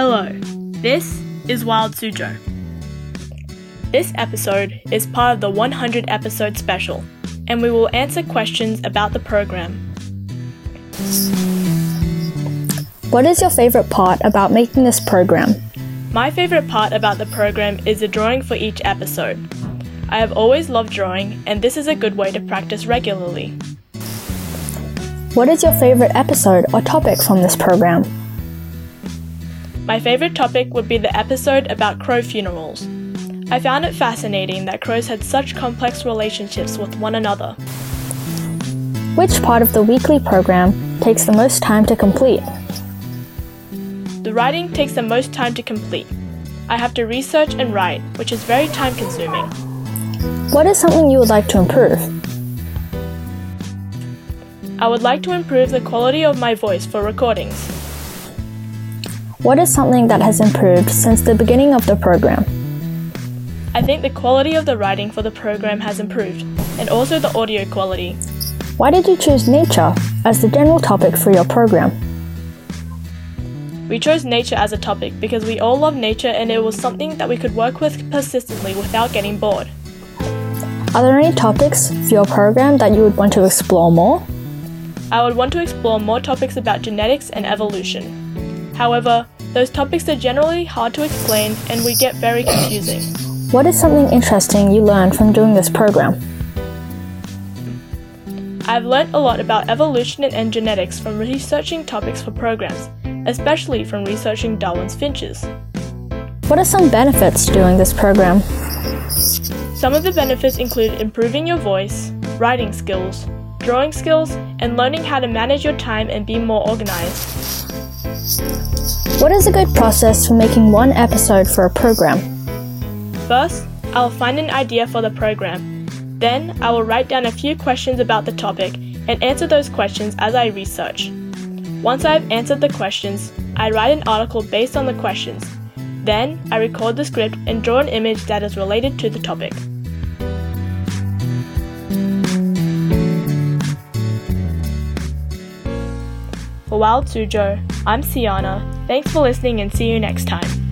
Hello, this is Wild Suzhou. This episode is part of the 100 episode special, and we will answer questions about the program. What is your favorite part about making this program? My favorite part about the program is the drawing for each episode. I have always loved drawing, and this is a good way to practice regularly. What is your favorite episode or topic from this program? My favorite topic would be the episode about crow funerals. I found it fascinating that crows had such complex relationships with one another. Which part of the weekly program takes the most time to complete? The writing takes the most time to complete. I have to research and write, which is very time consuming. What is something you would like to improve? I would like to improve the quality of my voice for recordings. What is something that has improved since the beginning of the program? I think the quality of the writing for the program has improved, and also the audio quality. Why did you choose nature as the general topic for your program? We chose nature as a topic because we all love nature and it was something that we could work with persistently without getting bored. Are there any topics for your program that you would want to explore more? I would want to explore more topics about genetics and evolution. However, those topics are generally hard to explain and we get very confusing. What is something interesting you learned from doing this program? I've learnt a lot about evolution and genetics from researching topics for programs, especially from researching Darwin's finches. What are some benefits to doing this program? Some of the benefits include improving your voice, writing skills, drawing skills, and learning how to manage your time and be more organized. What is a good process for making one episode for a program? First, I'll find an idea for the program. Then, I will write down a few questions about the topic and answer those questions as I research. Once I have answered the questions, I write an article based on the questions. Then, I record the script and draw an image that is related to the topic. Wild Suzhou, I'm Ciana. Thanks for listening and see you next time.